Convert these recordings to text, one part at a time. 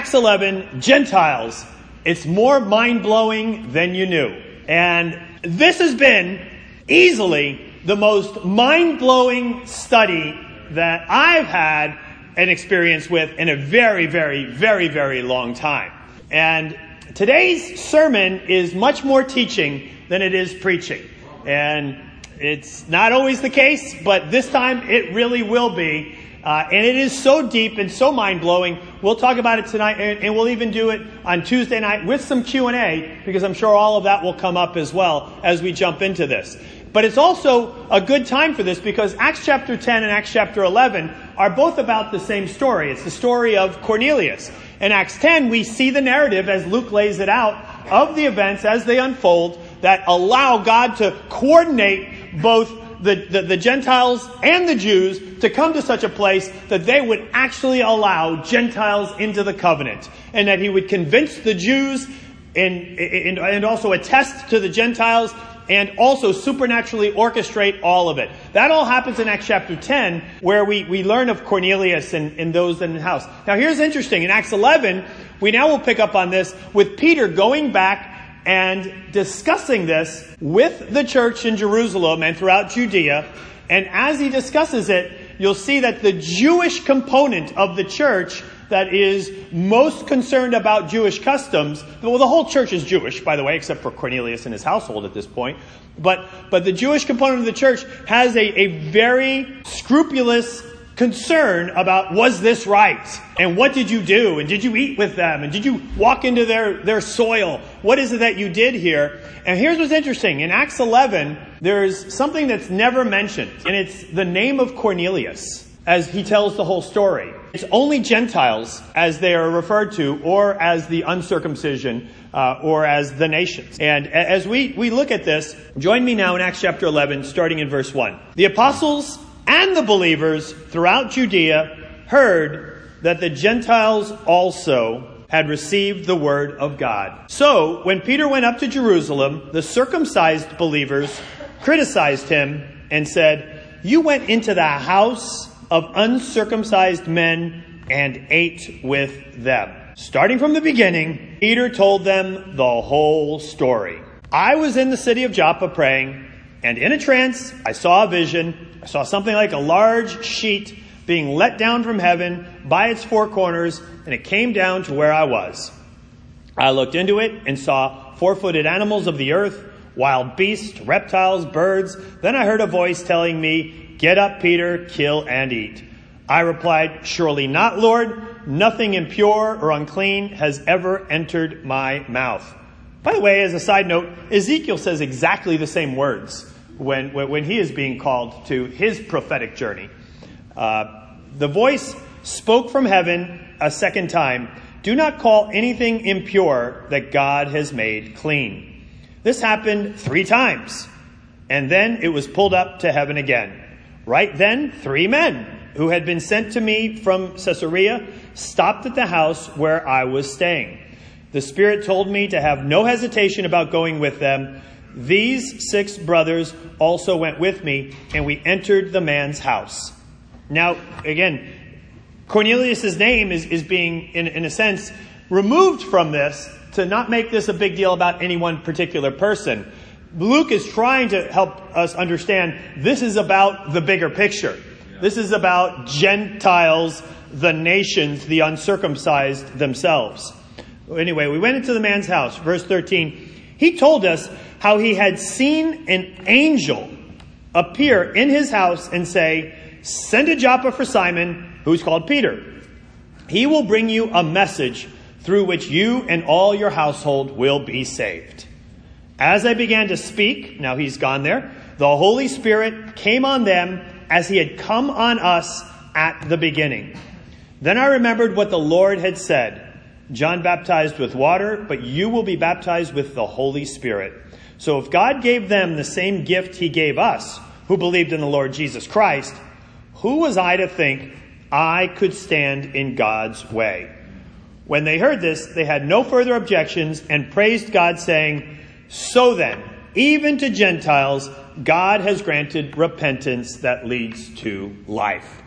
Acts 11, Gentiles. It's more mind blowing than you knew. And this has been easily the most mind blowing study that I've had an experience with in a very, very, very, very long time. And today's sermon is much more teaching than it is preaching. And it's not always the case, but this time it really will be. Uh, and it is so deep and so mind blowing. We'll talk about it tonight, and, and, we'll even do it on Tuesday night with some Q and A because I'm sure all of that will come up as well as we jump into this. But it's also a good time for this because Acts chapter 10 and Acts chapter 11 are both about the same story. It's the story of Cornelius. In Acts 10, we see the narrative as Luke lays it out of the events as they unfold that allow God to coordinate both the, the, the, Gentiles and the Jews to come to such a place that they would actually allow Gentiles into the covenant. And that he would convince the Jews and, and, and also attest to the Gentiles and also supernaturally orchestrate all of it. That all happens in Acts chapter 10, where we, we learn of Cornelius and, and those in the house. Now here's interesting. In Acts 11, we now will pick up on this with Peter going back and discussing this with the church in Jerusalem and throughout Judea. And as he discusses it, you'll see that the Jewish component of the church that is most concerned about Jewish customs, well, the whole church is Jewish, by the way, except for Cornelius and his household at this point. But, but the Jewish component of the church has a, a very scrupulous concern about was this right? And what did you do? And did you eat with them? And did you walk into their, their soil? What is it that you did here? And here's what's interesting. In Acts 11, there's something that's never mentioned, and it's the name of Cornelius as he tells the whole story. It's only Gentiles as they are referred to, or as the uncircumcision, uh, or as the nations. And as we, we look at this, join me now in Acts chapter 11, starting in verse 1. The apostles and the believers throughout Judea heard that the Gentiles also had received the word of God. So, when Peter went up to Jerusalem, the circumcised believers criticized him and said, You went into the house of uncircumcised men and ate with them. Starting from the beginning, Peter told them the whole story. I was in the city of Joppa praying, and in a trance, I saw a vision I saw something like a large sheet being let down from heaven by its four corners, and it came down to where I was. I looked into it and saw four footed animals of the earth, wild beasts, reptiles, birds. Then I heard a voice telling me, Get up, Peter, kill and eat. I replied, Surely not, Lord. Nothing impure or unclean has ever entered my mouth. By the way, as a side note, Ezekiel says exactly the same words when, when he is being called to his prophetic journey. Uh, the voice spoke from heaven a second time Do not call anything impure that God has made clean. This happened three times, and then it was pulled up to heaven again. Right then, three men who had been sent to me from Caesarea stopped at the house where I was staying. The Spirit told me to have no hesitation about going with them these six brothers also went with me, and we entered the man's house. Now, again, Cornelius' name is, is being, in, in a sense, removed from this to not make this a big deal about any one particular person. Luke is trying to help us understand this is about the bigger picture. This is about Gentiles, the nations, the uncircumcised themselves. Anyway, we went into the man's house. Verse 13. He told us how he had seen an angel appear in his house and say, Send a Joppa for Simon, who's called Peter. He will bring you a message through which you and all your household will be saved. As I began to speak, now he's gone there, the Holy Spirit came on them as he had come on us at the beginning. Then I remembered what the Lord had said John baptized with water, but you will be baptized with the Holy Spirit. So if God gave them the same gift he gave us, who believed in the Lord Jesus Christ, who was I to think I could stand in God's way? When they heard this, they had no further objections and praised God, saying, So then, even to Gentiles, God has granted repentance that leads to life.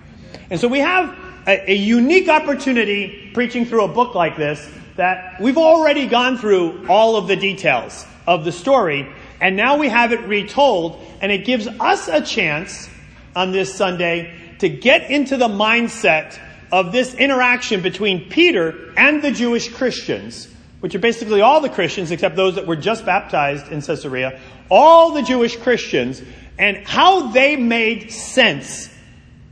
And so we have a, a unique opportunity preaching through a book like this that we've already gone through all of the details of the story, and now we have it retold, and it gives us a chance on this Sunday to get into the mindset of this interaction between Peter and the Jewish Christians, which are basically all the Christians except those that were just baptized in Caesarea, all the Jewish Christians, and how they made sense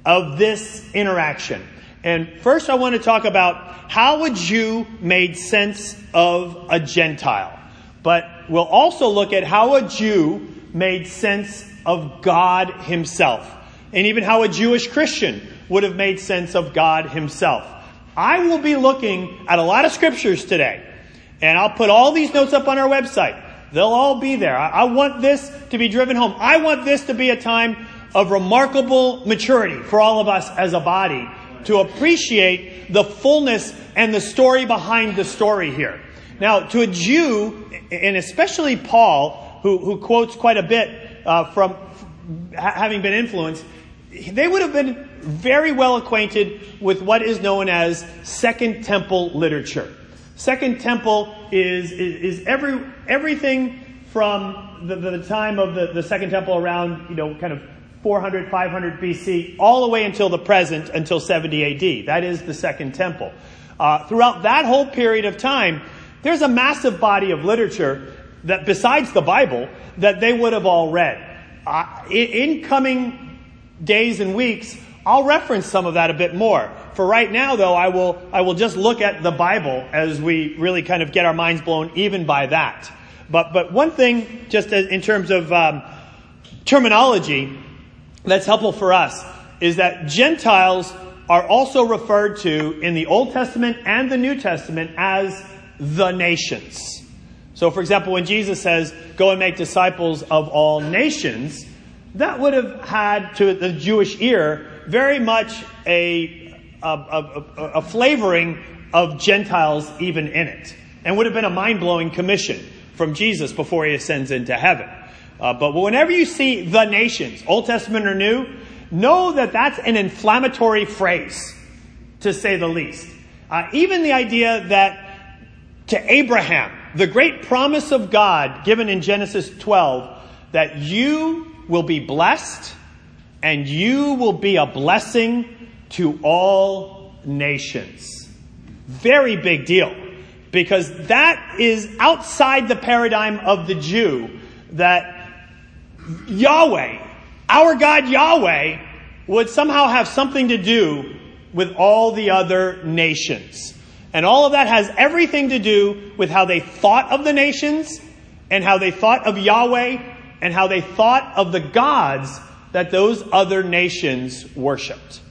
of this interaction. And first, I want to talk about how a Jew made sense of a Gentile. But we'll also look at how a Jew made sense of God Himself, and even how a Jewish Christian would have made sense of God Himself. I will be looking at a lot of scriptures today, and I'll put all these notes up on our website. They'll all be there. I, want this to be driven home. I want this to be a time of remarkable maturity for all of us as a body to appreciate the fullness and the story behind the story here. Now, to a Jew, and especially Paul, who, who quotes quite a bit uh, from having been influenced, they would have been very well acquainted with what is known as Second Temple literature. Second Temple is, is, is every, everything from the, the time of the, the Second Temple around, you know, kind of 400, 500 BC, all the way until the present, until 70 AD. That is the Second Temple. Uh, throughout that whole period of time, there's a massive body of literature that, besides the Bible, that they would have all read. Uh, in coming days and weeks, I'll reference some of that a bit more. For right now, though, I will, I will just look at the Bible as we really kind of get our minds blown even by that. But, but one thing, just in terms of um, terminology, that's helpful for us is that Gentiles are also referred to in the Old Testament and the New Testament as the nations. So, for example, when Jesus says, Go and make disciples of all nations, that would have had to the Jewish ear very much a, a, a, a flavoring of Gentiles even in it, and would have been a mind blowing commission from Jesus before he ascends into heaven. Uh, but whenever you see the nations, Old Testament or New, know that that's an inflammatory phrase, to say the least. Uh, even the idea that to Abraham, the great promise of God given in Genesis 12, that you will be blessed and you will be a blessing to all nations. Very big deal because that is outside the paradigm of the Jew that Yahweh, our God Yahweh, would somehow have something to do with all the other nations. And all of that has everything to do with how they thought of the nations and how they thought of Yahweh and how they thought of the gods that those other nations worshiped.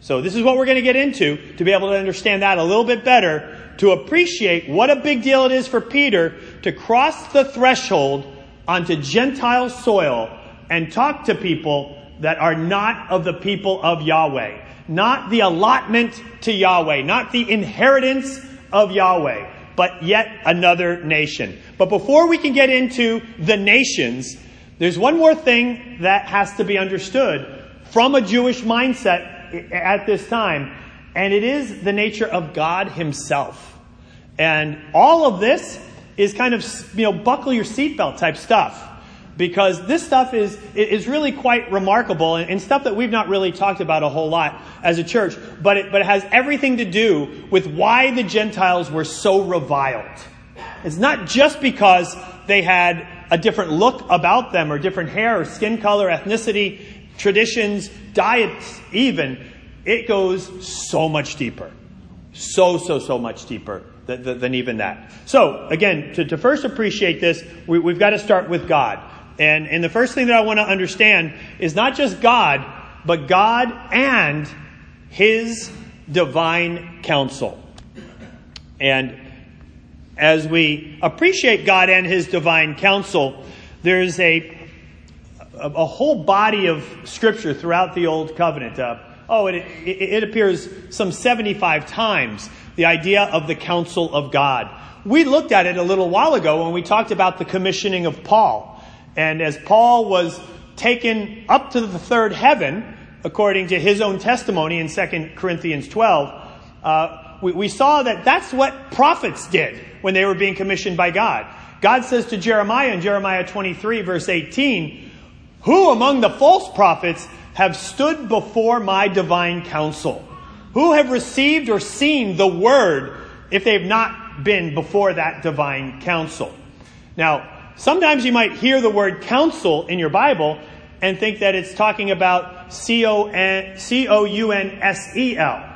So this is what we're going to get into to be able to understand that a little bit better, to appreciate what a big deal it is for Peter to cross the threshold onto Gentile soil and talk to people that are not of the people of Yahweh. Not the allotment to Yahweh, not the inheritance of Yahweh, but yet another nation. But before we can get into the nations, there's one more thing that has to be understood from a Jewish mindset at this time, and it is the nature of God Himself. And all of this is kind of, you know, buckle your seatbelt type stuff. Because this stuff is, is really quite remarkable and, and stuff that we've not really talked about a whole lot as a church, but it, but it has everything to do with why the Gentiles were so reviled. It's not just because they had a different look about them or different hair or skin color, ethnicity, traditions, diets, even. It goes so much deeper. So, so, so much deeper than, than even that. So, again, to, to first appreciate this, we, we've got to start with God. And, and the first thing that I want to understand is not just God, but God and His divine council. And as we appreciate God and His divine council, there's a, a, whole body of scripture throughout the Old Covenant. Uh, oh, it, it, it appears some 75 times the idea of the council of God. We looked at it a little while ago when we talked about the commissioning of Paul. And as Paul was taken up to the third heaven, according to his own testimony in 2 Corinthians 12, uh, we, we saw that that's what prophets did when they were being commissioned by God. God says to Jeremiah in Jeremiah 23, verse 18, Who among the false prophets have stood before my divine council? Who have received or seen the word if they've not been before that divine council? Now, sometimes you might hear the word counsel in your Bible and think that it's talking about C O U N S E L.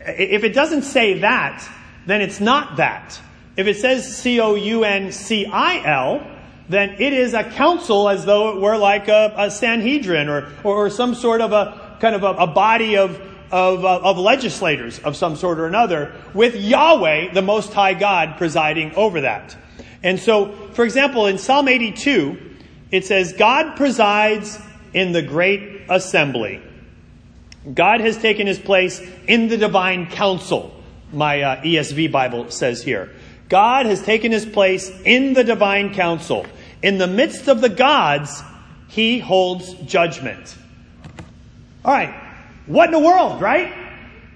If it doesn't say that, then it's not that. If it says C O U N C I L, then it is a council as though it were like a, a Sanhedrin or, or, or, some sort of a kind of a, a body of, of, uh, of legislators of some sort or another with Yahweh, the Most High God, presiding over that. And so, for example, in Psalm 82, it says, God presides in the great assembly. God has taken his place in the divine council, my uh, ESV Bible says here. God has taken his place in the divine council. In the midst of the gods, he holds judgment. All right. What in the world, right?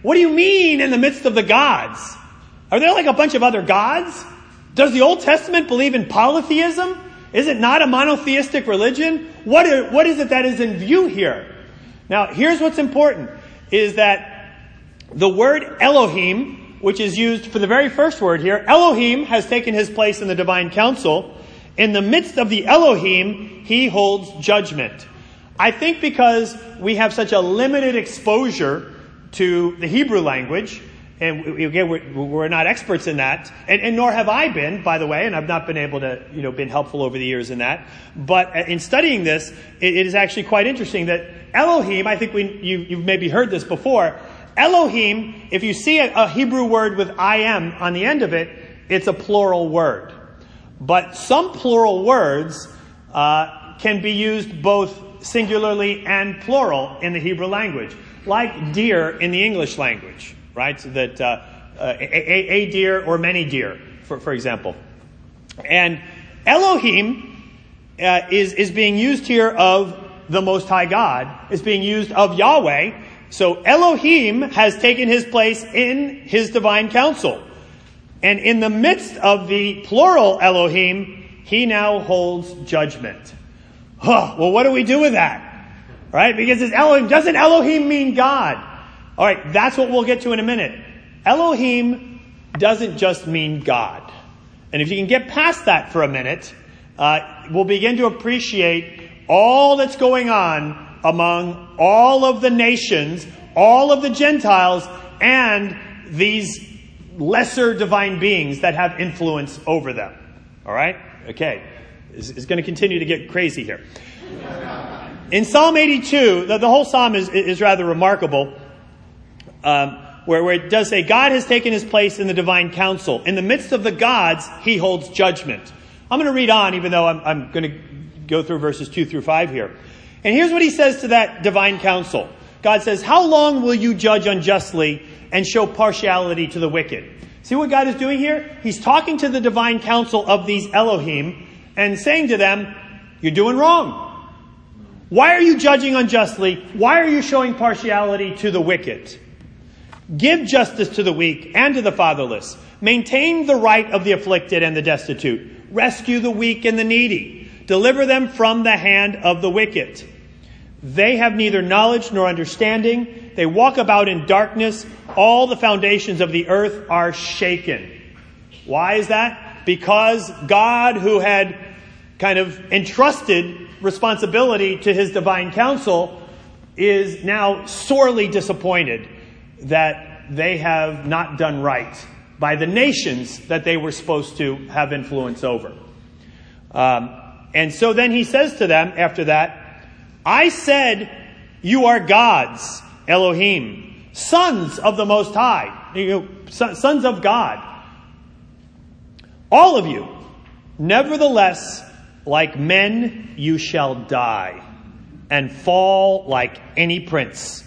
What do you mean in the midst of the gods? Are there like a bunch of other gods? Does the Old Testament believe in polytheism? Is it not a monotheistic religion? What is, what is it that is in view here? Now, here's what's important is that the word Elohim, which is used for the very first word here, Elohim has taken his place in the divine council. In the midst of the Elohim, he holds judgment. I think because we have such a limited exposure to the Hebrew language, and again, we're, we're, not experts in that, and, and, nor have I been, by the way, and I've not been able to, you know, been helpful over the years in that. But uh, in studying this, it, it is actually quite interesting that Elohim, I think we, you, you've maybe heard this before. Elohim, if you see a, a Hebrew word with I am on the end of it, it's a plural word. But some plural words uh, can be used both singularly and plural in the Hebrew language, like deer in the English language right? So that uh, uh, a, a, deer or many deer, for, for example. And Elohim uh, is, is being used here of the Most High God, is being used of Yahweh. So Elohim has taken his place in his divine council. And in the midst of the plural Elohim, he now holds judgment. Huh, well, what do we do with that? Right? Because Elohim, doesn't Elohim mean God? All right, that's what we'll get to in a minute. Elohim doesn't just mean God. And if you can get past that for a minute, uh, we'll begin to appreciate all that's going on among all of the nations, all of the Gentiles, and these lesser divine beings that have influence over them. All right? Okay. It's, it's going to continue to get crazy here. In Psalm 82, the, the whole psalm is, is rather remarkable um, where, where it does say, God has taken his place in the divine council. In the midst of the gods, he holds judgment. I'm going to read on, even though I'm, I'm going to go through verses 2 through 5 here. And here's what he says to that divine council God says, How long will you judge unjustly and show partiality to the wicked? See what God is doing here? He's talking to the divine council of these Elohim and saying to them, You're doing wrong. Why are you judging unjustly? Why are you showing partiality to the wicked? Give justice to the weak and to the fatherless. Maintain the right of the afflicted and the destitute. Rescue the weak and the needy. Deliver them from the hand of the wicked. They have neither knowledge nor understanding. They walk about in darkness. All the foundations of the earth are shaken. Why is that? Because God, who had kind of entrusted responsibility to his divine council, is now sorely disappointed that they have not done right by the nations that they were supposed to have influence over. Um, and so then he says to them after that, I said, You are gods, Elohim, sons of the Most High, you know, sons of God. All of you. Nevertheless, like men, you shall die and fall like any prince.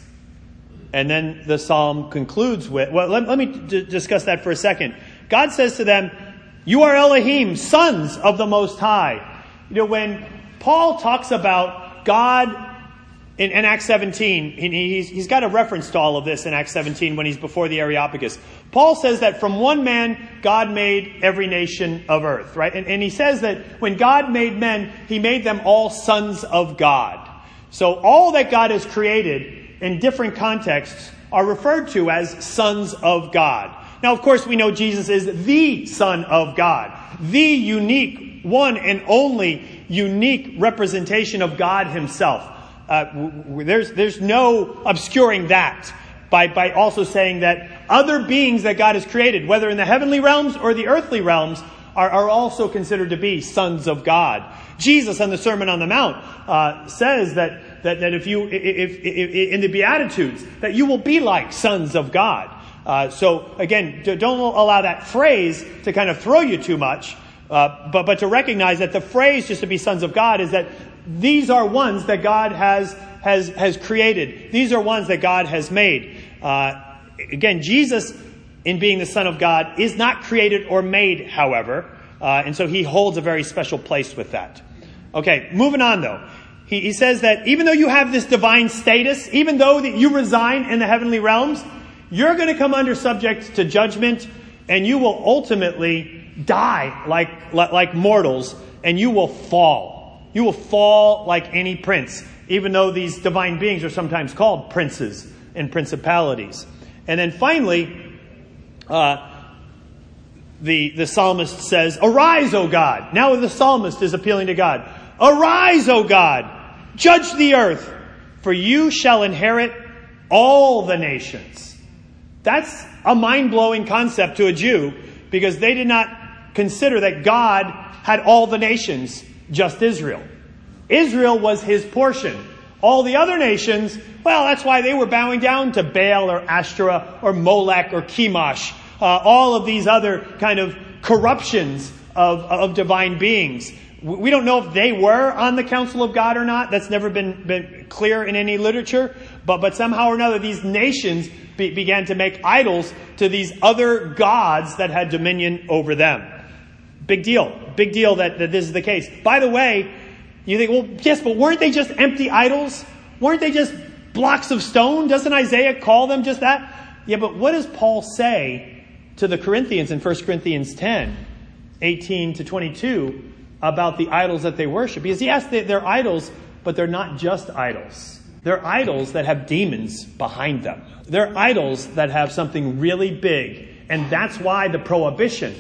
And then the psalm concludes with, well, let, let me d- discuss that for a second. God says to them, You are Elohim, sons of the Most High. You know, when Paul talks about God in, in Acts 17, he's, he's got a reference to all of this in Acts 17 when he's before the Areopagus. Paul says that from one man, God made every nation of earth, right? And, and he says that when God made men, he made them all sons of God. So all that God has created in different contexts are referred to as sons of God. Now, of course, we know Jesus is the Son of God, the unique, one and only unique representation of God Himself. Uh, there's, there's no obscuring that by, by also saying that other beings that God has created, whether in the heavenly realms or the earthly realms, are, are also considered to be sons of God. Jesus on the Sermon on the Mount uh, says that, that, that if you, if, if, if, in the Beatitudes, that you will be like sons of God. Uh, so again, don't allow that phrase to kind of throw you too much, uh, but, but to recognize that the phrase just to be sons of God is that these are ones that God has, has, has created. These are ones that God has made. Uh, again, Jesus, in being the Son of God, is not created or made, however, uh, and so he holds a very special place with that. Okay, moving on though. He, he says that even though you have this divine status, even though that you reside in the heavenly realms, you're going to come under subject to judgment and you will ultimately die like, like mortals and you will fall. You will fall like any prince, even though these divine beings are sometimes called princes and principalities. And then finally, uh, the, the psalmist says, Arise, O God. Now the psalmist is appealing to God. Arise, O God. Judge the earth, for you shall inherit all the nations. That's a mind blowing concept to a Jew because they did not consider that God had all the nations, just Israel. Israel was his portion. All the other nations, well, that's why they were bowing down to Baal or Ashtoreth or Molech or Chemosh. Uh, all of these other kind of corruptions of, of divine beings. We don't know if they were on the council of God or not. That's never been, been clear in any literature. But, but somehow or another, these nations be, began to make idols to these other gods that had dominion over them. Big deal. Big deal that, that this is the case. By the way, you think, well, yes, but weren't they just empty idols? Weren't they just blocks of stone? Doesn't Isaiah call them just that? Yeah, but what does Paul say to the Corinthians in 1 Corinthians 10, 18 to 22? about the idols that they worship. Because yes, they're idols, but they're not just idols. They're idols that have demons behind them. They're idols that have something really big. And that's why the prohibition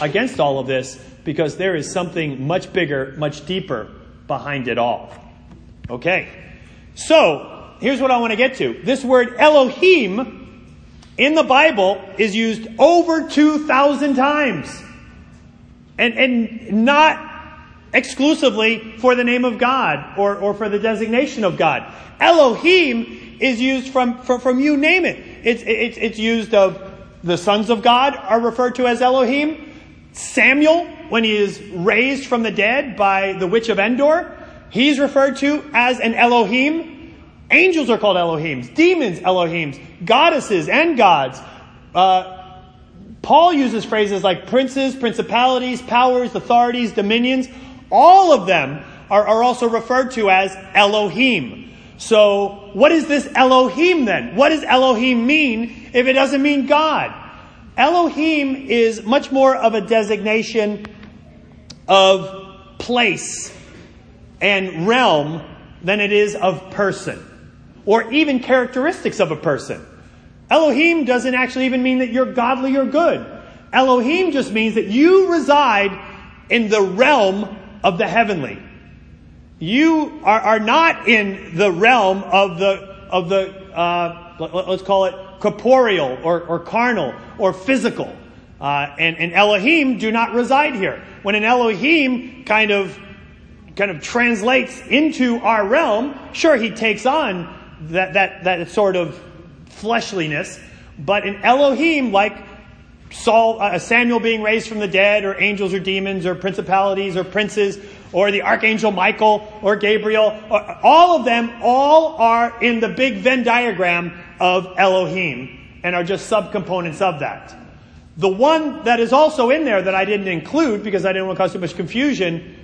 against all of this, because there is something much bigger, much deeper behind it all. Okay. So, here's what I want to get to. This word Elohim in the Bible is used over 2,000 times. And, and not exclusively for the name of God or, or for the designation of God. Elohim is used from, from, from you name it. It's, it's, it's used of the sons of God are referred to as Elohim. Samuel, when he is raised from the dead by the witch of Endor, he's referred to as an Elohim. Angels are called Elohims. Demons, Elohims. Goddesses and gods. Uh, Paul uses phrases like princes, principalities, powers, authorities, dominions. All of them are, are also referred to as Elohim. So, what is this Elohim then? What does Elohim mean if it doesn't mean God? Elohim is much more of a designation of place and realm than it is of person or even characteristics of a person. Elohim doesn't actually even mean that you're godly or good. Elohim just means that you reside in the realm of the heavenly. You are, are not in the realm of the, of the, uh, let's call it corporeal or, or carnal or physical. Uh, and, and Elohim do not reside here. When an Elohim kind of, kind of translates into our realm, sure, he takes on that, that, that sort of fleshliness, but an Elohim, like Saul, uh, Samuel being raised from the dead, or angels or demons, or principalities or princes, or the archangel Michael or Gabriel, or, all of them, all are in the big Venn diagram of Elohim and are just subcomponents of that. The one that is also in there that I didn't include because I didn't want to cause too much confusion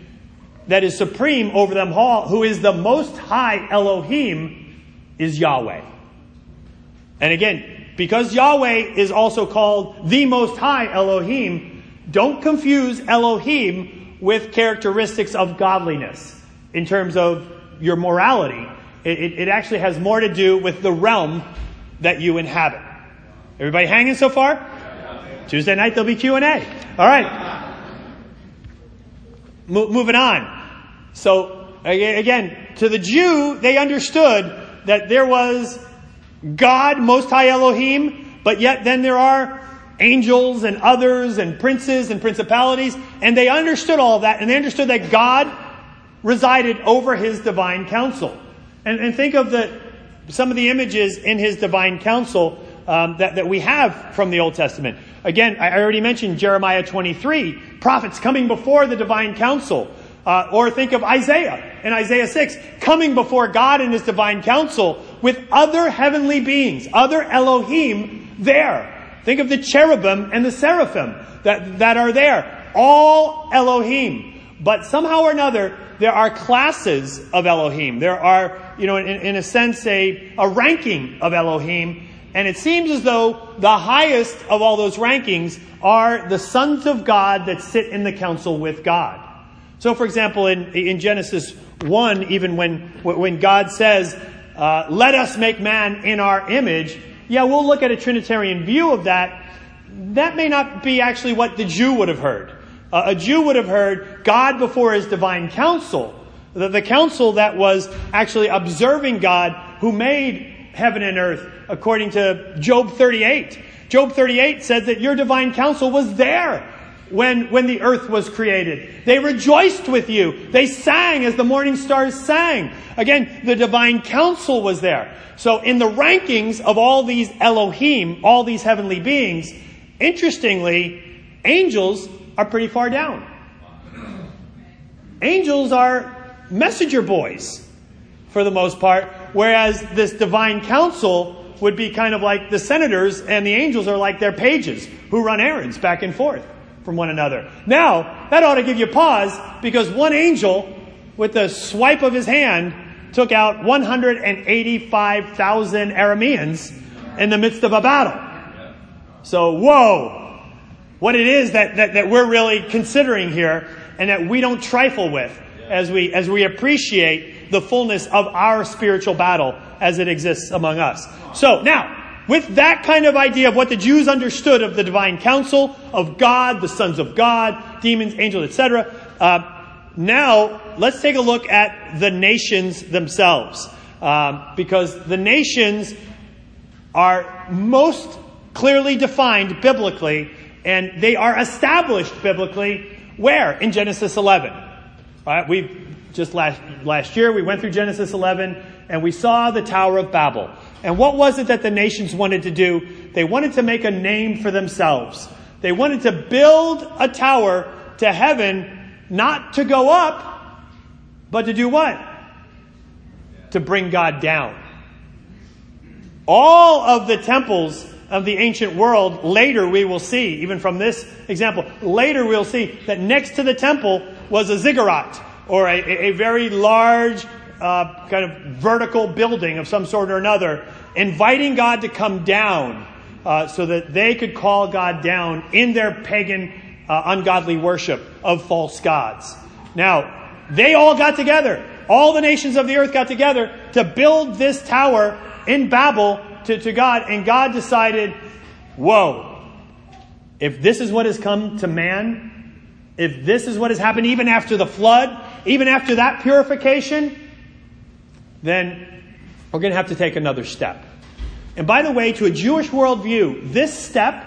that is supreme over them all, who is the most high Elohim, is Yahweh. And again, because Yahweh is also called the most high Elohim, don't confuse Elohim with characteristics of godliness in terms of your morality. It, it, it actually has more to do with the realm that you inhabit. Everybody hanging so far? Tuesday night there'll be Q&A. All right. Mo- moving on. So again, to the Jew, they understood that there was God, Most High Elohim, but yet then there are angels and others and princes and principalities, and they understood all that, and they understood that God resided over his divine council. And, and think of the, some of the images in his divine council um, that, that we have from the Old Testament. Again, I already mentioned Jeremiah 23, prophets coming before the divine council. Uh, or think of Isaiah in Isaiah 6, coming before God in his divine council with other heavenly beings, other Elohim there. Think of the cherubim and the seraphim that, that are there. All Elohim. But somehow or another, there are classes of Elohim. There are, you know, in, in a sense, a, a ranking of Elohim. And it seems as though the highest of all those rankings are the sons of God that sit in the council with God. So, for example, in, in Genesis 1, even when, when God says, uh, let us make man in our image, yeah, we'll look at a Trinitarian view of that. That may not be actually what the Jew would have heard. Uh, a Jew would have heard God before his divine council. The, the council that was actually observing God who made heaven and earth according to Job 38. Job 38 says that your divine council was there when, when the earth was created. They rejoiced with you. They sang as the morning stars sang. Again, the divine council was there. So in the rankings of all these Elohim, all these heavenly beings, interestingly, angels are pretty far down. Angels are messenger boys for the most part, whereas this divine council would be kind of like the senators and the angels are like their pages who run errands back and forth from one another. Now, that ought to give you pause because one angel with the swipe of his hand took out 185,000 Arameans in the midst of a battle. So, whoa, what it is that, that, that we're really considering here and that we don't trifle with as we, as we appreciate the fullness of our spiritual battle as it exists among us. So now, with that kind of idea of what the Jews understood of the divine council, of God, the sons of God, demons, angels, etc., uh, now let's take a look at the nations themselves. Um, because the nations are most clearly defined biblically and they are established biblically where? In Genesis 11. All right, we just last, last year we went through Genesis 11 and we saw the Tower of Babel. And what was it that the nations wanted to do? They wanted to make a name for themselves. They wanted to build a tower to heaven, not to go up, but to do what? To bring God down. All of the temples of the ancient world, later we will see, even from this example, later we'll see that next to the temple was a ziggurat, or a, a very large uh, kind of vertical building of some sort or another, inviting God to come down uh, so that they could call God down in their pagan, uh, ungodly worship of false gods. Now, they all got together. All the nations of the earth got together to build this tower in Babel to, to God, and God decided, whoa, if this is what has come to man, if this is what has happened even after the flood, even after that purification, then we're going to have to take another step. And by the way, to a Jewish worldview, this step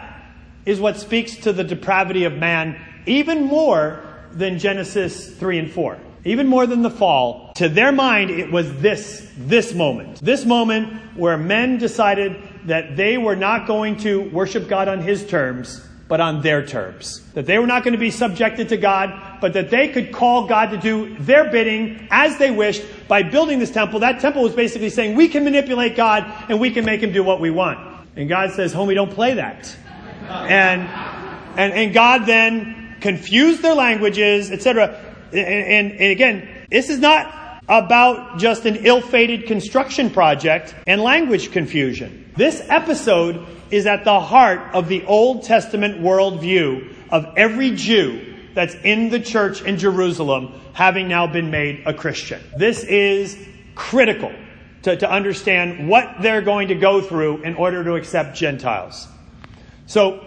is what speaks to the depravity of man even more than Genesis 3 and 4 even more than the fall, to their mind, it was this, this moment. This moment where men decided that they were not going to worship God on His terms, but on their terms. That they were not going to be subjected to God, but that they could call God to do their bidding as they wished by building this temple. That temple was basically saying, we can manipulate God and we can make Him do what we want. And God says, homie, don't play that. And, and, and God then confused their languages, etc And, and, and again, this is not about just an ill fated construction project and language confusion. This episode is at the heart of the Old Testament worldview of every Jew that's in the church in Jerusalem having now been made a Christian. This is critical to, to understand what they're going to go through in order to accept Gentiles. So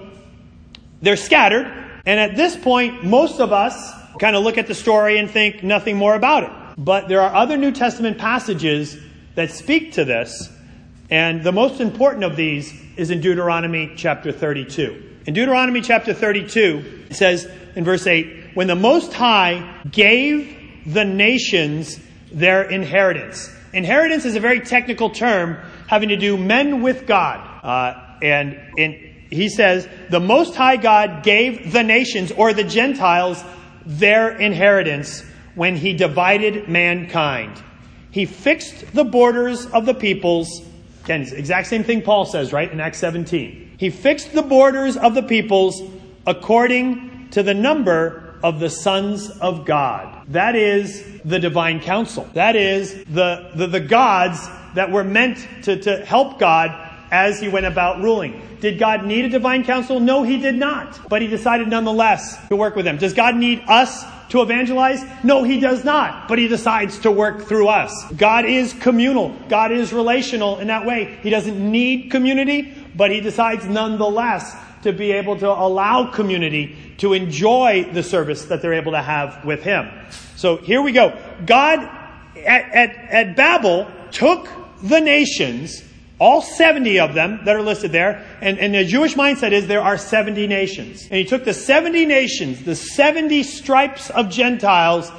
they're scattered, and at this point, most of us kind of look at the story and think nothing more about it. But there are other New Testament passages that speak to this, and the most important of these is in Deuteronomy chapter 32. In Deuteronomy chapter 32, it says in verse 8, When the Most High gave the nations their inheritance. Inheritance is a very technical term having to do men with God. Uh, and in, he says, the Most High God gave the nations or the Gentiles their inheritance when he divided mankind. He fixed the borders of the peoples. Again, exact same thing Paul says, right, in Acts 17. He fixed the borders of the peoples according to the number of the sons of God. That is the divine council. That is the, the, the gods that were meant to, to help God as he went about ruling. Did God need a divine council? No, he did not. But he decided nonetheless to work with them. Does God need us to evangelize? No, he does not. But he decides to work through us. God is communal. God is relational in that way. He doesn't need community, but he decides nonetheless to be able to allow community to enjoy the service that they're able to have with him. So here we go. God at, at, at Babel took the nations all 70 of them that are listed there. And, and the Jewish mindset is there are 70 nations. And he took the 70 nations, the 70 stripes of Gentiles,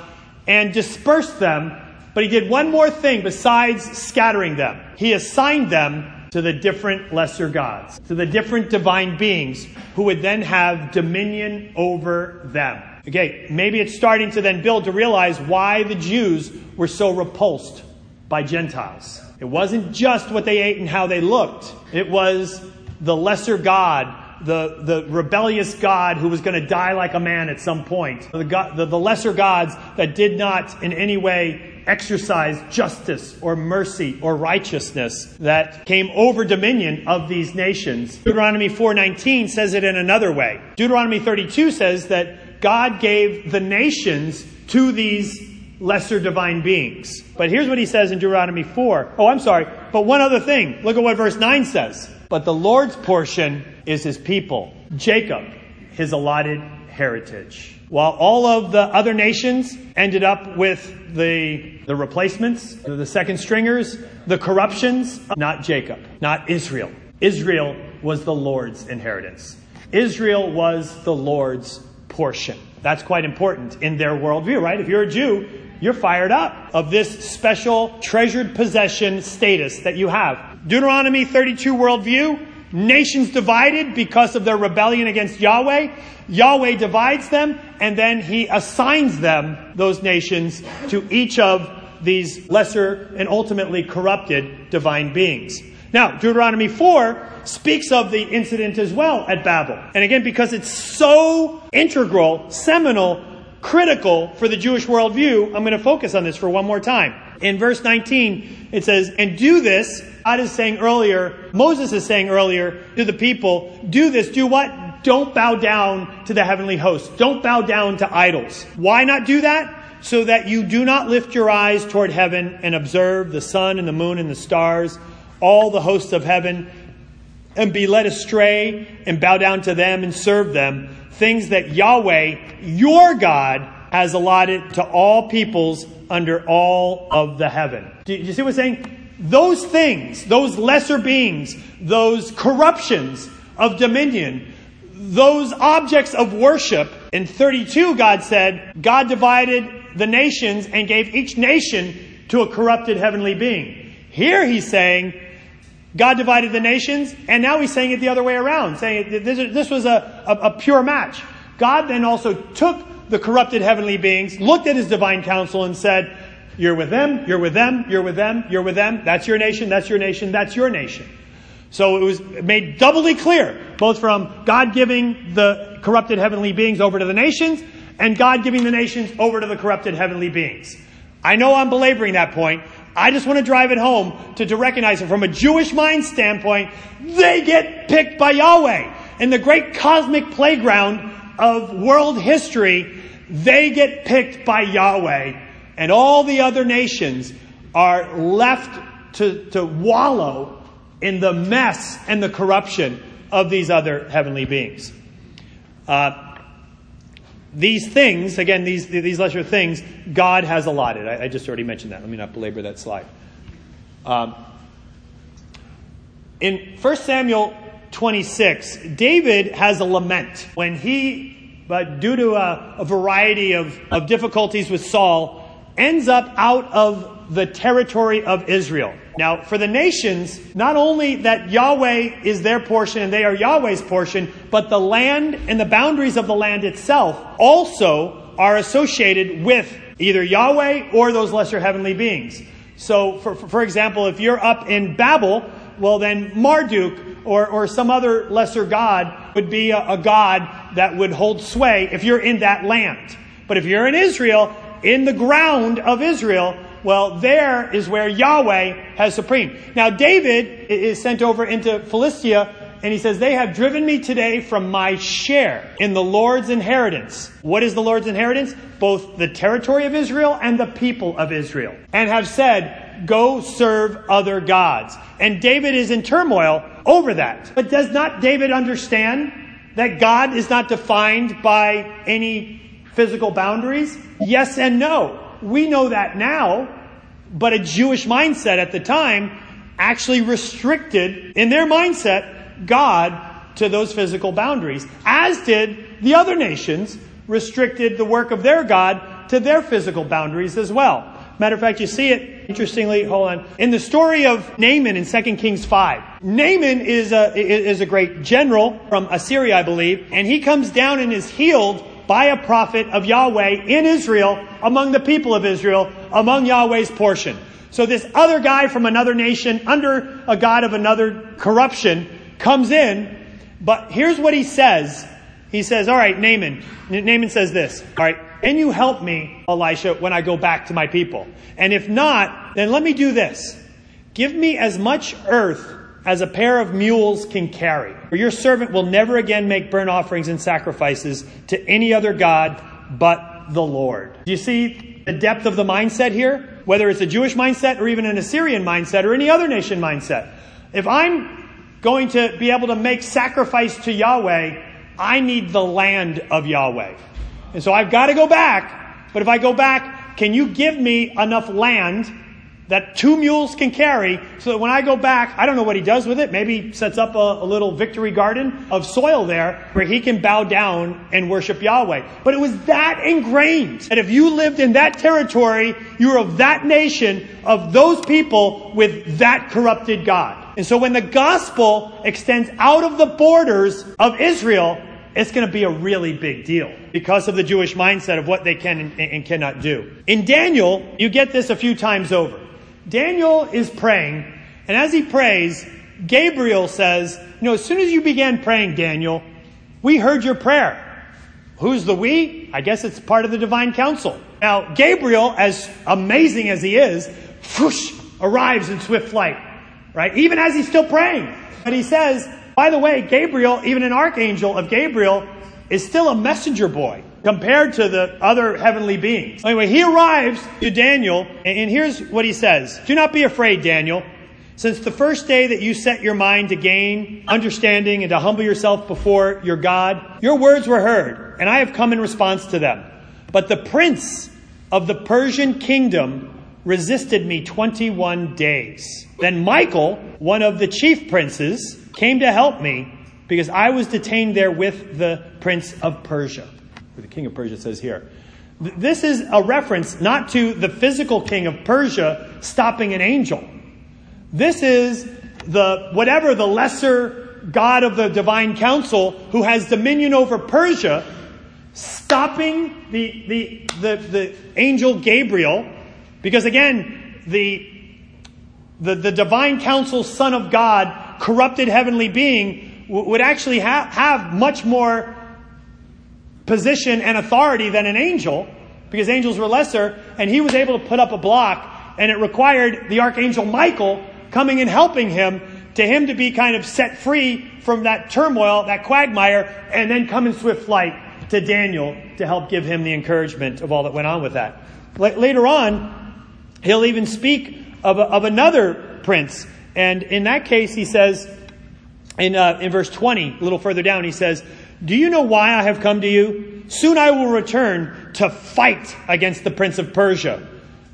and dispersed them. But he did one more thing besides scattering them. He assigned them to the different lesser gods, to the different divine beings who would then have dominion over them. Okay, maybe it's starting to then build to realize why the Jews were so repulsed by Gentiles. It wasn't just what they ate and how they looked. It was the lesser God, the, the rebellious God who was going to die like a man at some point. The, God, the, the lesser gods that did not in any way exercise justice or mercy or righteousness that came over dominion of these nations. Deuteronomy 4:19 says it in another way. Deuteronomy 32 says that God gave the nations to these lesser divine beings. But here's what he says in Deuteronomy 4. Oh, I'm sorry. But one other thing. Look at what verse 9 says. But the Lord's portion is his people, Jacob, his allotted heritage. While all of the other nations ended up with the, the replacements, the second stringers, the corruptions, not Jacob, not Israel. Israel was the Lord's inheritance. Israel was the Lord's portion. That's quite important in their worldview, right? If you're a Jew, you're fired up of this special treasured possession status that you have. Deuteronomy 32 worldview, nations divided because of their rebellion against Yahweh. Yahweh divides them and then he assigns them, those nations, to each of these lesser and ultimately corrupted divine beings. Now, Deuteronomy 4 speaks of the incident as well at Babel. And again, because it's so integral, seminal, critical for the Jewish worldview, I'm going to focus on this for one more time. In verse 19, it says, And do this, God is saying earlier, Moses is saying earlier to the people, do this, do what? Don't bow down to the heavenly host. Don't bow down to idols. Why not do that? So that you do not lift your eyes toward heaven and observe the sun and the moon and the stars, all the hosts of heaven, and be led astray and bow down to them and serve them things that Yahweh, your God, has allotted to all peoples under all of the heaven. Do you see what I'm saying? Those things, those lesser beings, those corruptions of dominion, those objects of worship, in 32, God said, God divided the nations and gave each nation to a corrupted heavenly being. Here he's saying, God divided the nations, and now he's saying it the other way around, saying this, this was a, a, a pure match. God then also took the corrupted heavenly beings, looked at his divine council, and said, You're with them, you're with them, you're with them, you're with them. That's your nation, that's your nation, that's your nation. So it was made doubly clear, both from God giving the corrupted heavenly beings over to the nations, and God giving the nations over to the corrupted heavenly beings. I know I'm belaboring that point. I just want to drive it home to, to recognize it from a Jewish mind standpoint. They get picked by Yahweh. In the great cosmic playground of world history, they get picked by Yahweh. And all the other nations are left to, to wallow in the mess and the corruption of these other heavenly beings. Uh, these things, again, these, these lesser things, God has allotted. I, I, just already mentioned that. Let me not belabor that slide. Um, in 1 Samuel 26, David has a lament when he, but due to a, a variety of, of difficulties with Saul, ends up out of the territory of Israel. Now, for the nations, not only that Yahweh is their portion and they are Yahweh's portion, but the land and the boundaries of the land itself also are associated with either Yahweh or those lesser heavenly beings. So, for, for example, if you're up in Babel, well, then Marduk or, or some other lesser god would be a, a god that would hold sway if you're in that land. But if you're in Israel, in the ground of Israel, well, there is where Yahweh has supreme. Now, David is sent over into Philistia, and he says, They have driven me today from my share in the Lord's inheritance. What is the Lord's inheritance? Both the territory of Israel and the people of Israel. And have said, Go serve other gods. And David is in turmoil over that. But does not David understand that God is not defined by any physical boundaries? Yes and no. We know that now, but a Jewish mindset at the time actually restricted, in their mindset, God to those physical boundaries, as did the other nations restricted the work of their God to their physical boundaries as well. Matter of fact, you see it, interestingly, hold on, in the story of Naaman in 2 Kings 5. Naaman is a, is a great general from Assyria, I believe, and he comes down and is healed by a prophet of Yahweh in Israel, among the people of Israel, among Yahweh's portion. So this other guy from another nation, under a God of another corruption, comes in, but here's what he says. He says, all right, Naaman. Naaman says this, all right, can you help me, Elisha, when I go back to my people? And if not, then let me do this. Give me as much earth as a pair of mules can carry. For your servant will never again make burnt offerings and sacrifices to any other God but the Lord. Do you see the depth of the mindset here? Whether it's a Jewish mindset or even an Assyrian mindset or any other nation mindset. If I'm going to be able to make sacrifice to Yahweh, I need the land of Yahweh. And so I've got to go back. But if I go back, can you give me enough land that two mules can carry so that when I go back, I don't know what he does with it. Maybe sets up a, a, little victory garden of soil there where he can bow down and worship Yahweh. But it was that ingrained that if you lived in that territory, you were of that nation, of those people with that corrupted God. And so when the gospel extends out of the borders of Israel, it's going to be a really big deal because of the Jewish mindset of what they can and, and cannot do. In Daniel, you get this a few times over. Daniel is praying, and as he prays, Gabriel says, You know, as soon as you began praying, Daniel, we heard your prayer. Who's the we? I guess it's part of the divine council. Now, Gabriel, as amazing as he is, whoosh, arrives in swift flight, right? Even as he's still praying. But he says, by the way, Gabriel, even an archangel of Gabriel, is still a messenger boy compared to the other heavenly beings. Anyway, he arrives to Daniel, and here's what he says Do not be afraid, Daniel. Since the first day that you set your mind to gain understanding and to humble yourself before your God, your words were heard, and I have come in response to them. But the prince of the Persian kingdom resisted me 21 days. Then Michael, one of the chief princes, came to help me because I was detained there with the prince of Persia the king of Persia says here. This is a reference not to the physical king of Persia stopping an angel. This is the, whatever the lesser God of the divine council who has dominion over Persia stopping the, the, the, the angel Gabriel because again, the, the, the divine council son of God, corrupted heavenly being, would actually have, have much more position and authority than an angel, because angels were lesser, and he was able to put up a block, and it required the archangel Michael coming and helping him to him to be kind of set free from that turmoil, that quagmire, and then come in swift flight to Daniel to help give him the encouragement of all that went on with that. Later on, he'll even speak of, of another prince. And in that case, he says, in, uh, in verse 20, a little further down, he says, Do you know why I have come to you? Soon I will return to fight against the prince of Persia.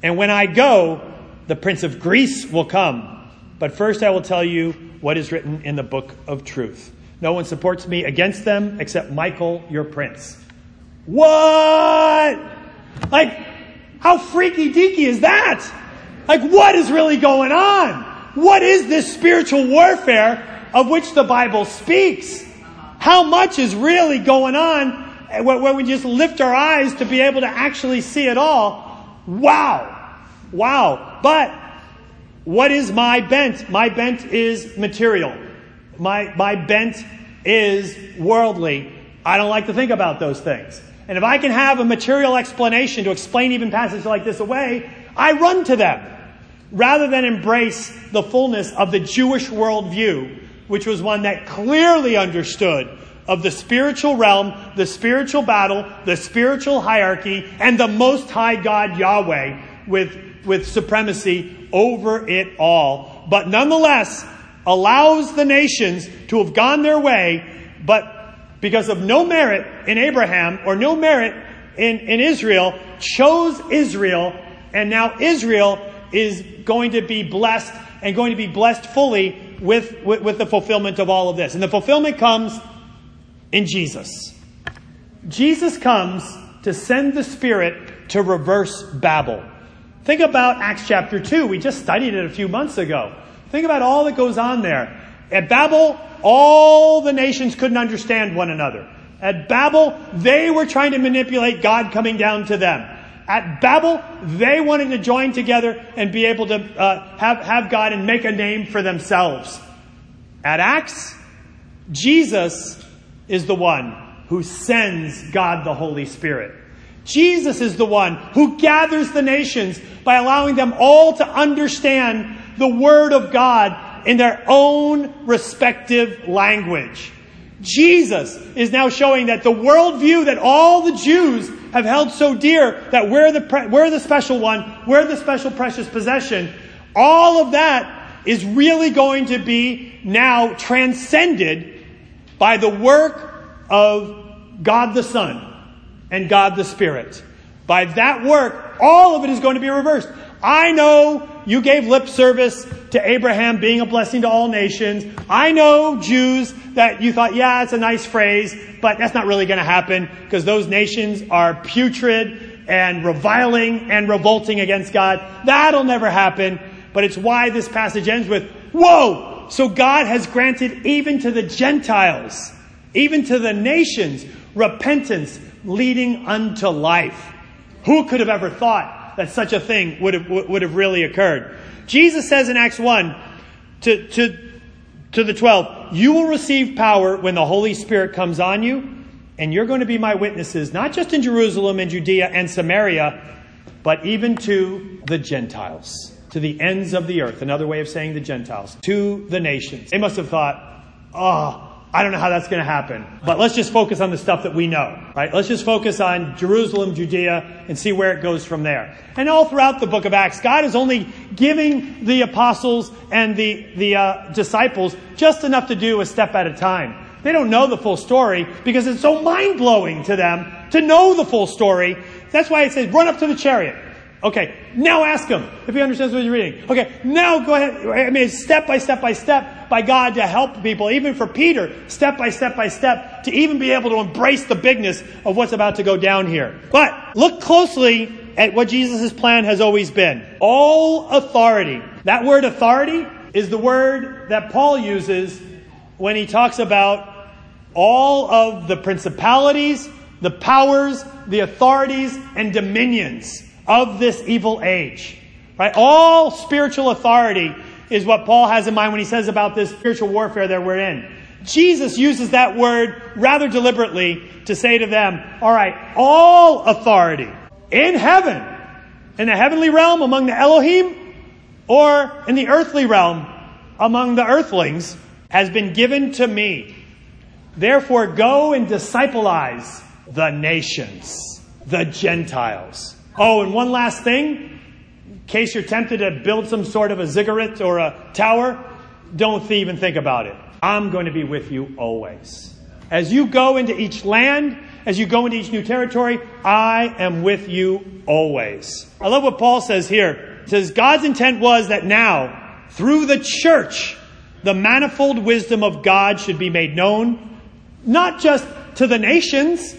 And when I go, the prince of Greece will come. But first I will tell you what is written in the book of truth. No one supports me against them except Michael, your prince. What? Like, how freaky deaky is that? Like, what is really going on? What is this spiritual warfare of which the Bible speaks? How much is really going on when we just lift our eyes to be able to actually see it all? Wow. Wow. But what is my bent? My bent is material. My, my bent is worldly. I don't like to think about those things. And if I can have a material explanation to explain even passages like this away, I run to them rather than embrace the fullness of the Jewish worldview, which was one that clearly understood of the spiritual realm, the spiritual battle, the spiritual hierarchy, and the most high God Yahweh with, with supremacy over it all. But nonetheless, allows the nations to have gone their way, but because of no merit in Abraham or no merit in, in Israel, chose Israel, and now Israel is going to be blessed and going to be blessed fully with, with, with the fulfillment of all of this. And the fulfillment comes in Jesus. Jesus comes to send the Spirit to reverse Babel. Think about Acts chapter 2. We just studied it a few months ago. Think about all that goes on there. At Babel, all the nations couldn't understand one another. At Babel, they were trying to manipulate God coming down to them. At Babel, they wanted to join together and be able to uh, have, have God and make a name for themselves. At Acts, Jesus is the one who sends God the Holy Spirit. Jesus is the one who gathers the nations by allowing them all to understand the Word of God in their own respective language. Jesus is now showing that the worldview that all the Jews have held so dear, that we're the, pre- we're the special one, we're the special precious possession, all of that is really going to be now transcended by the work of God the Son and God the Spirit. By that work, all of it is going to be reversed. I know you gave lip service to Abraham being a blessing to all nations. I know Jews that you thought, yeah, it's a nice phrase, but that's not really going to happen because those nations are putrid and reviling and revolting against God. That'll never happen. But it's why this passage ends with, whoa! So God has granted even to the Gentiles, even to the nations, repentance leading unto life. Who could have ever thought that such a thing would have, would have really occurred. Jesus says in Acts 1 to, to, to the 12, You will receive power when the Holy Spirit comes on you, and you're going to be my witnesses, not just in Jerusalem and Judea and Samaria, but even to the Gentiles, to the ends of the earth. Another way of saying the Gentiles, to the nations. They must have thought, oh, I don't know how that's going to happen. But let's just focus on the stuff that we know, right? Let's just focus on Jerusalem, Judea, and see where it goes from there. And all throughout the book of Acts, God is only giving the apostles and the, the uh, disciples just enough to do a step at a time. They don't know the full story because it's so mind blowing to them to know the full story. That's why it says, run up to the chariot. Okay, now ask him if he understands what he's reading. Okay, now go ahead. I mean, step by step by step by God to help people, even for Peter, step by step by step, to even be able to embrace the bigness of what's about to go down here. But look closely at what Jesus' plan has always been. All authority. That word authority is the word that Paul uses when he talks about all of the principalities, the powers, the authorities, and dominions of this evil age. Right? All spiritual authority is what Paul has in mind when he says about this spiritual warfare that we're in. Jesus uses that word rather deliberately to say to them, all right, all authority in heaven, in the heavenly realm among the Elohim, or in the earthly realm among the earthlings, has been given to me. Therefore, go and discipleize the nations, the Gentiles. Oh, and one last thing, in case you're tempted to build some sort of a ziggurat or a tower, don't even think about it. I'm going to be with you always. As you go into each land, as you go into each new territory, I am with you always. I love what Paul says here. It says, God's intent was that now, through the church, the manifold wisdom of God should be made known, not just to the nations.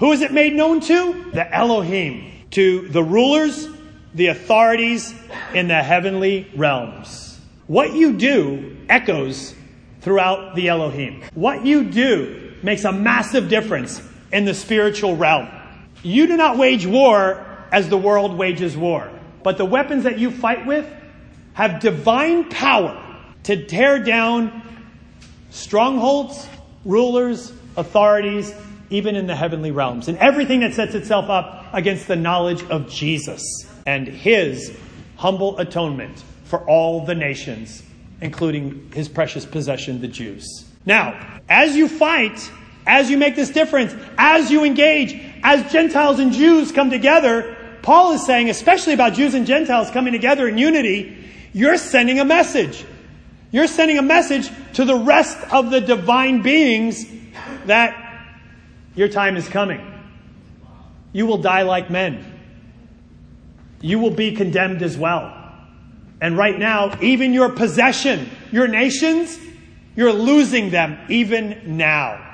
Who is it made known to? The Elohim. To the rulers, the authorities in the heavenly realms. What you do echoes throughout the Elohim. What you do makes a massive difference in the spiritual realm. You do not wage war as the world wages war, but the weapons that you fight with have divine power to tear down strongholds, rulers, authorities, even in the heavenly realms, and everything that sets itself up against the knowledge of Jesus and his humble atonement for all the nations including his precious possession, the Jews. Now, as you fight, as you make this difference, as you engage, as Gentiles and Jews come together, Paul is saying, especially about Jews and Gentiles coming together in unity, you're sending a message. You're sending a message to the rest of the divine beings that your time is coming. You will die like men. You will be condemned as well. And right now, even your possession, your nations, you're losing them even now.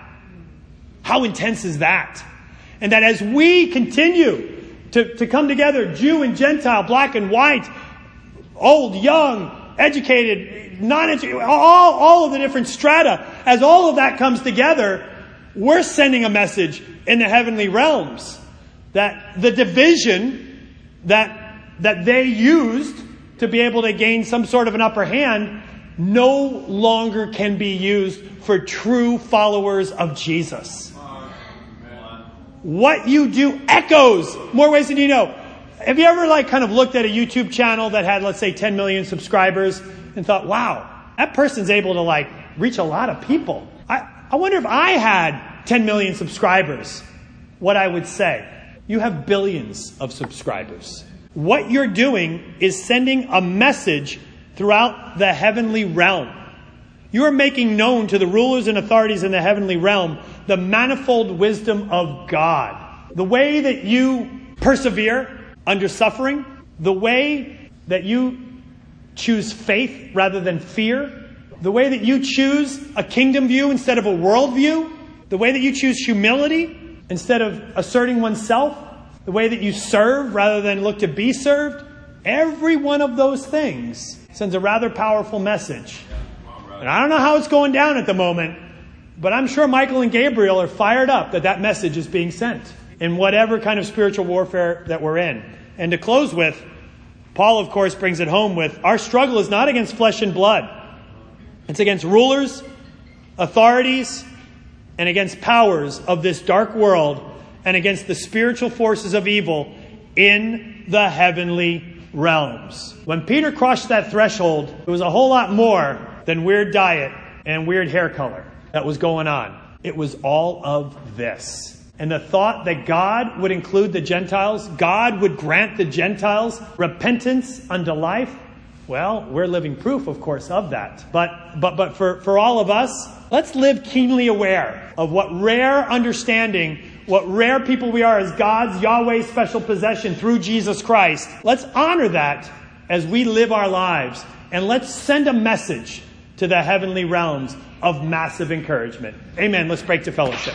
How intense is that? And that as we continue to, to come together, Jew and Gentile, black and white, old, young, educated, non educated, all, all of the different strata, as all of that comes together, we're sending a message in the heavenly realms that the division that, that they used to be able to gain some sort of an upper hand no longer can be used for true followers of Jesus. What you do echoes more ways than you know. Have you ever like kind of looked at a YouTube channel that had, let's say, 10 million subscribers and thought, wow, that person's able to like reach a lot of people. I, wonder if I had 10 million subscribers, what I would say. You have billions of subscribers. What you're doing is sending a message throughout the heavenly realm. You are making known to the rulers and authorities in the heavenly realm the manifold wisdom of God. The way that you persevere under suffering, the way that you choose faith rather than fear, the way that you choose a kingdom view instead of a world view, the way that you choose humility instead of asserting oneself, the way that you serve rather than look to be served, every one of those things sends a rather powerful message. And I don't know how it's going down at the moment, but I'm sure Michael and Gabriel are fired up that that message is being sent in whatever kind of spiritual warfare that we're in. And to close with, Paul, of course, brings it home with our struggle is not against flesh and blood, it's against rulers, authorities, and against powers of this dark world and against the spiritual forces of evil in the heavenly realms. When Peter crossed that threshold, it was a whole lot more than weird diet and weird hair color that was going on. It was all of this. And the thought that God would include the Gentiles, God would grant the Gentiles repentance unto life, well, we're living proof, of course, of that. But, but, but for, for all of us, let's live keenly aware of what rare understanding what rare people we are as God's Yahweh's special possession through Jesus Christ. Let's honor that as we live our lives and let's send a message to the heavenly realms of massive encouragement. Amen. Let's break to fellowship.